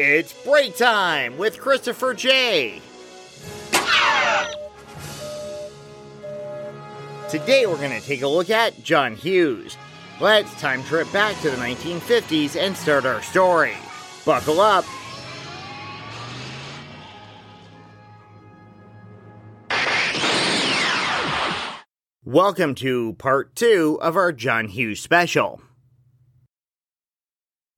It's break time with Christopher Jay. Today we're going to take a look at John Hughes. Let's time trip back to the 1950s and start our story. Buckle up. Welcome to part two of our John Hughes special.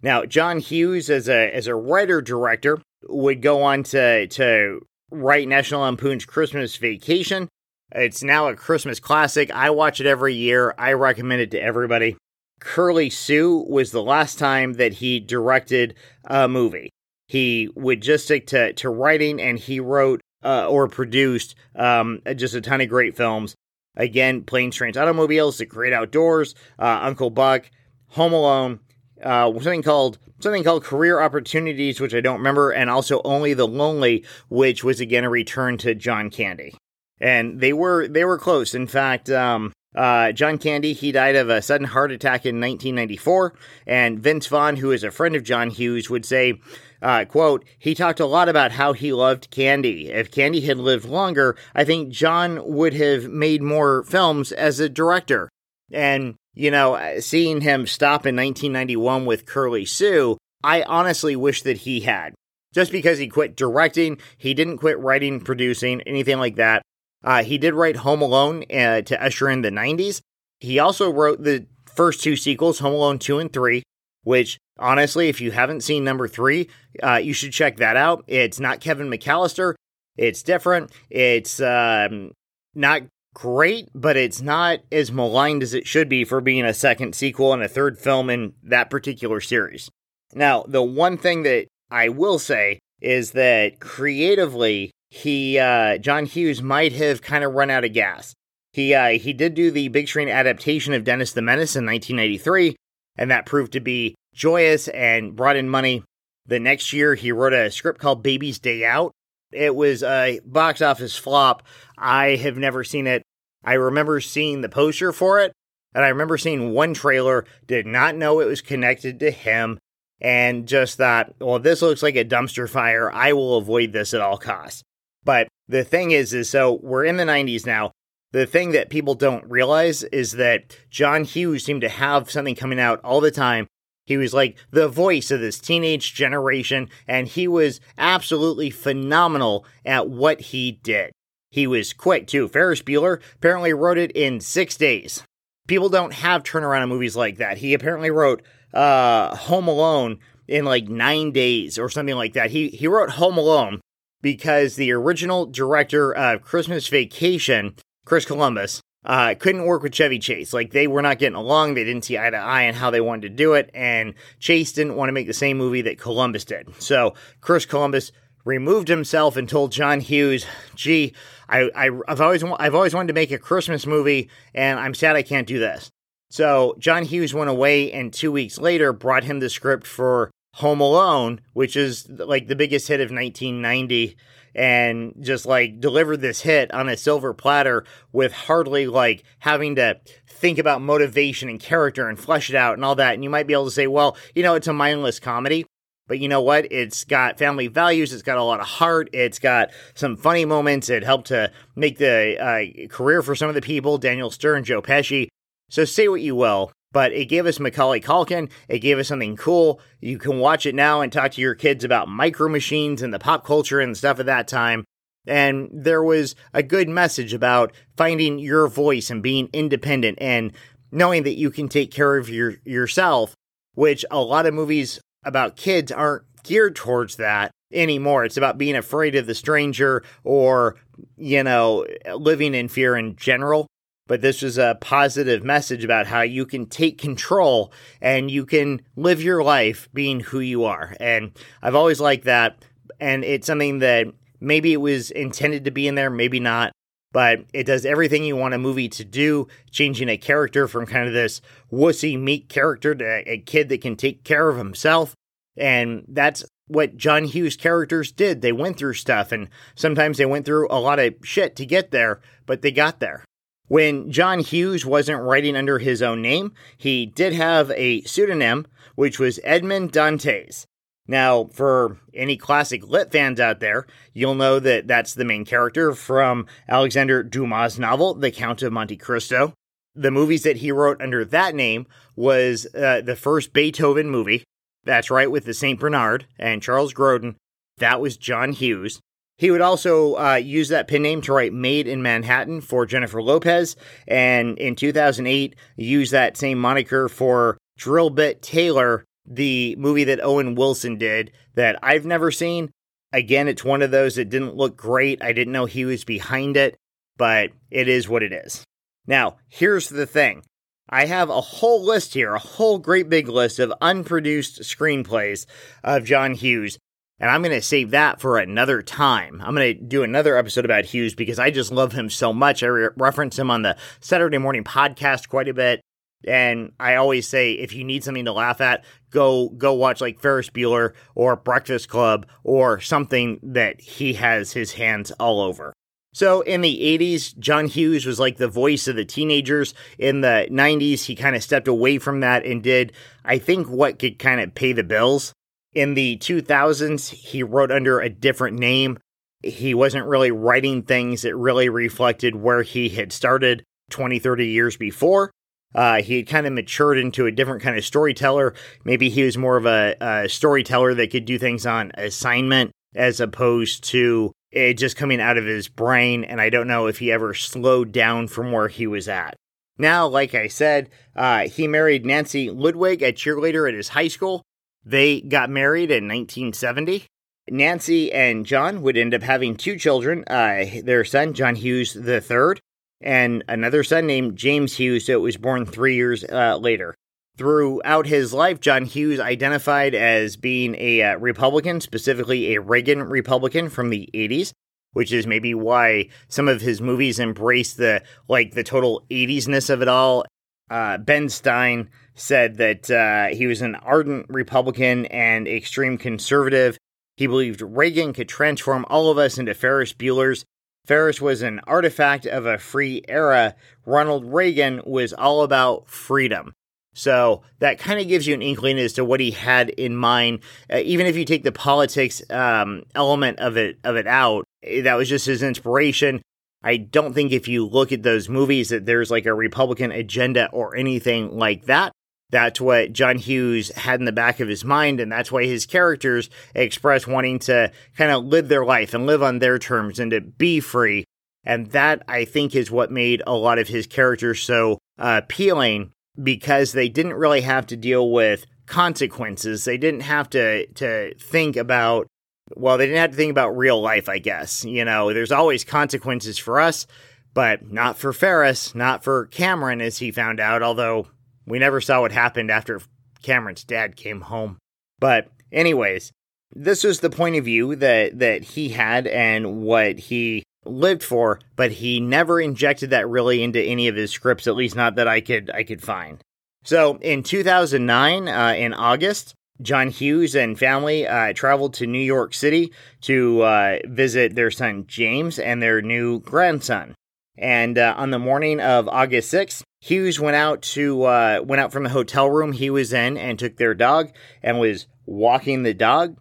Now, John Hughes, as a as a writer director, would go on to to write National Lampoon's Christmas Vacation. It's now a Christmas classic. I watch it every year. I recommend it to everybody. Curly Sue was the last time that he directed a movie. He would just stick to, to writing, and he wrote uh, or produced um, just a ton of great films. Again, Planes, Trains, Automobiles, The Great Outdoors, uh, Uncle Buck, Home Alone, uh, something called something called Career Opportunities, which I don't remember, and also Only the Lonely, which was again a return to John Candy. And they were they were close. In fact, um, uh, John Candy he died of a sudden heart attack in 1994, and Vince Vaughn, who is a friend of John Hughes, would say. Uh, quote, he talked a lot about how he loved Candy. If Candy had lived longer, I think John would have made more films as a director. And you know, uh, seeing him stop in 1991 with Curly Sue, I honestly wish that he had. Just because he quit directing, he didn't quit writing, producing, anything like that. Uh, he did write Home Alone uh, to usher in the 90s. He also wrote the first two sequels, Home Alone 2 and 3, which honestly, if you haven't seen number 3, uh, you should check that out. It's not Kevin McAllister. It's different. It's um, not great, but it's not as maligned as it should be for being a second sequel and a third film in that particular series. Now, the one thing that I will say is that creatively, he uh, John Hughes might have kind of run out of gas. He uh, he did do the big screen adaptation of Dennis the Menace in 1983, and that proved to be joyous and brought in money. The next year, he wrote a script called Baby's Day Out, it was a box office flop. I have never seen it. I remember seeing the poster for it, and I remember seeing one trailer, did not know it was connected to him, and just thought, well, this looks like a dumpster fire. I will avoid this at all costs. But the thing is, is so we're in the 90s now. The thing that people don't realize is that John Hughes seemed to have something coming out all the time he was like the voice of this teenage generation, and he was absolutely phenomenal at what he did. He was quick too. Ferris Bueller apparently wrote it in six days. People don't have turnaround movies like that. He apparently wrote uh, Home Alone in like nine days or something like that. He he wrote Home Alone because the original director of Christmas Vacation, Chris Columbus, uh, couldn't work with Chevy Chase. Like they were not getting along. They didn't see eye to eye on how they wanted to do it, and Chase didn't want to make the same movie that Columbus did. So Chris Columbus removed himself and told John Hughes, "Gee, I, I have always I've always wanted to make a Christmas movie, and I'm sad I can't do this." So John Hughes went away, and two weeks later brought him the script for Home Alone, which is like the biggest hit of 1990 and just like deliver this hit on a silver platter with hardly like having to think about motivation and character and flesh it out and all that. And you might be able to say, well, you know, it's a mindless comedy. But you know what? It's got family values. It's got a lot of heart. It's got some funny moments. It helped to make the uh, career for some of the people Daniel Stern, Joe Pesci. So say what you will but it gave us Macaulay Culkin. It gave us something cool. You can watch it now and talk to your kids about micro machines and the pop culture and stuff at that time. And there was a good message about finding your voice and being independent and knowing that you can take care of your yourself, which a lot of movies about kids aren't geared towards that anymore. It's about being afraid of the stranger or, you know, living in fear in general but this was a positive message about how you can take control and you can live your life being who you are. And I've always liked that. And it's something that maybe it was intended to be in there, maybe not. But it does everything you want a movie to do, changing a character from kind of this wussy, meek character to a kid that can take care of himself. And that's what John Hughes characters did. They went through stuff, and sometimes they went through a lot of shit to get there, but they got there. When John Hughes wasn't writing under his own name, he did have a pseudonym, which was Edmond Dantes. Now, for any classic lit fans out there, you'll know that that's the main character from Alexander Dumas' novel, The Count of Monte Cristo. The movies that he wrote under that name was uh, the first Beethoven movie. That's right, with the St. Bernard and Charles Grodin. That was John Hughes. He would also uh, use that pen name to write Maid in Manhattan for Jennifer Lopez, and in 2008, use that same moniker for Drillbit Taylor the movie that Owen Wilson did that I've never seen. Again, it's one of those that didn't look great. I didn't know he was behind it, but it is what it is. Now, here's the thing I have a whole list here, a whole great big list of unproduced screenplays of John Hughes. And I'm going to save that for another time. I'm going to do another episode about Hughes because I just love him so much. I re- reference him on the Saturday morning podcast quite a bit. And I always say, if you need something to laugh at, go go watch like Ferris Bueller or Breakfast Club or something that he has his hands all over. So in the 80s, John Hughes was like the voice of the teenagers. In the 90s, he kind of stepped away from that and did, I think, what could kind of pay the bills. In the 2000s, he wrote under a different name. He wasn't really writing things that really reflected where he had started 20, 30 years before. Uh, he had kind of matured into a different kind of storyteller. Maybe he was more of a, a storyteller that could do things on assignment as opposed to it just coming out of his brain. And I don't know if he ever slowed down from where he was at. Now, like I said, uh, he married Nancy Ludwig, a cheerleader at his high school. They got married in 1970. Nancy and John would end up having two children. Uh, their son, John Hughes III, and another son named James Hughes, that was born three years uh, later. Throughout his life, John Hughes identified as being a uh, Republican, specifically a Reagan Republican from the 80s, which is maybe why some of his movies embrace the like the total 80s-ness of it all. Uh, ben Stein said that uh, he was an ardent Republican and extreme conservative. He believed Reagan could transform all of us into Ferris Bueller's Ferris was an artifact of a free era. Ronald Reagan was all about freedom. So that kind of gives you an inkling as to what he had in mind. Uh, even if you take the politics um, element of it of it out, that was just his inspiration. I don't think if you look at those movies that there's like a Republican agenda or anything like that. That's what John Hughes had in the back of his mind, and that's why his characters express wanting to kind of live their life and live on their terms and to be free. And that, I think, is what made a lot of his characters so appealing because they didn't really have to deal with consequences. They didn't have to, to think about, well, they didn't have to think about real life, I guess. You know, there's always consequences for us, but not for Ferris, not for Cameron, as he found out, although we never saw what happened after Cameron's dad came home. But, anyways, this was the point of view that, that he had and what he lived for, but he never injected that really into any of his scripts, at least not that I could I could find. So in 2009, uh, in August, John Hughes and family uh, traveled to New York City to uh, visit their son James and their new grandson. And uh, on the morning of August 6th, Hughes went out to uh, went out from the hotel room he was in and took their dog and was walking the dog,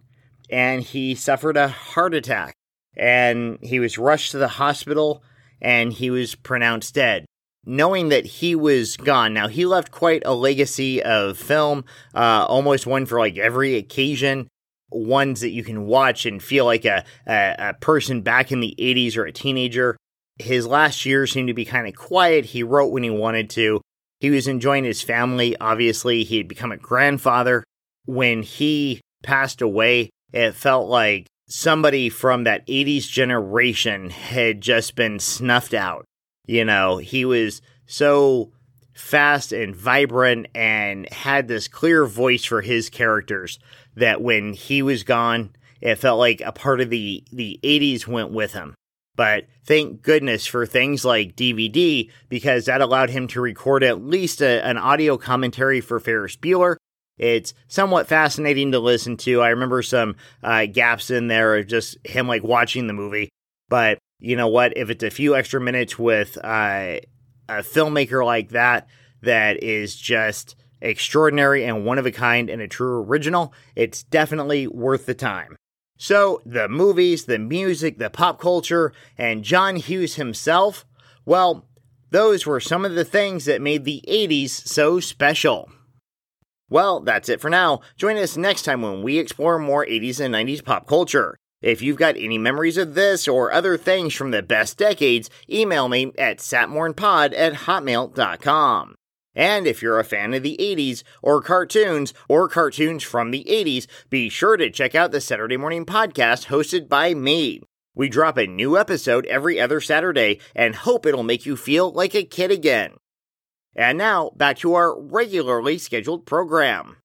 and he suffered a heart attack. And he was rushed to the hospital, and he was pronounced dead. Knowing that he was gone, now he left quite a legacy of film, uh, almost one for like every occasion ones that you can watch and feel like a, a, a, person back in the 80s or a teenager his last years seemed to be kind of quiet. He wrote when he wanted to. He was enjoying his family. Obviously, he had become a grandfather. When he passed away, it felt like somebody from that 80s generation had just been snuffed out. You know, he was so fast and vibrant and had this clear voice for his characters that when he was gone, it felt like a part of the, the 80s went with him. But thank goodness for things like DVD because that allowed him to record at least a, an audio commentary for Ferris Bueller. It's somewhat fascinating to listen to. I remember some uh, gaps in there of just him like watching the movie. But you know what? If it's a few extra minutes with uh, a filmmaker like that, that is just extraordinary and one of a kind and a true original, it's definitely worth the time. So, the movies, the music, the pop culture, and John Hughes himself, well, those were some of the things that made the 80s so special. Well, that's it for now. Join us next time when we explore more 80s and 90s pop culture. If you've got any memories of this or other things from the best decades, email me at satmornpod at hotmail.com. And if you're a fan of the 80s or cartoons or cartoons from the 80s, be sure to check out the Saturday Morning Podcast hosted by me. We drop a new episode every other Saturday and hope it'll make you feel like a kid again. And now, back to our regularly scheduled program.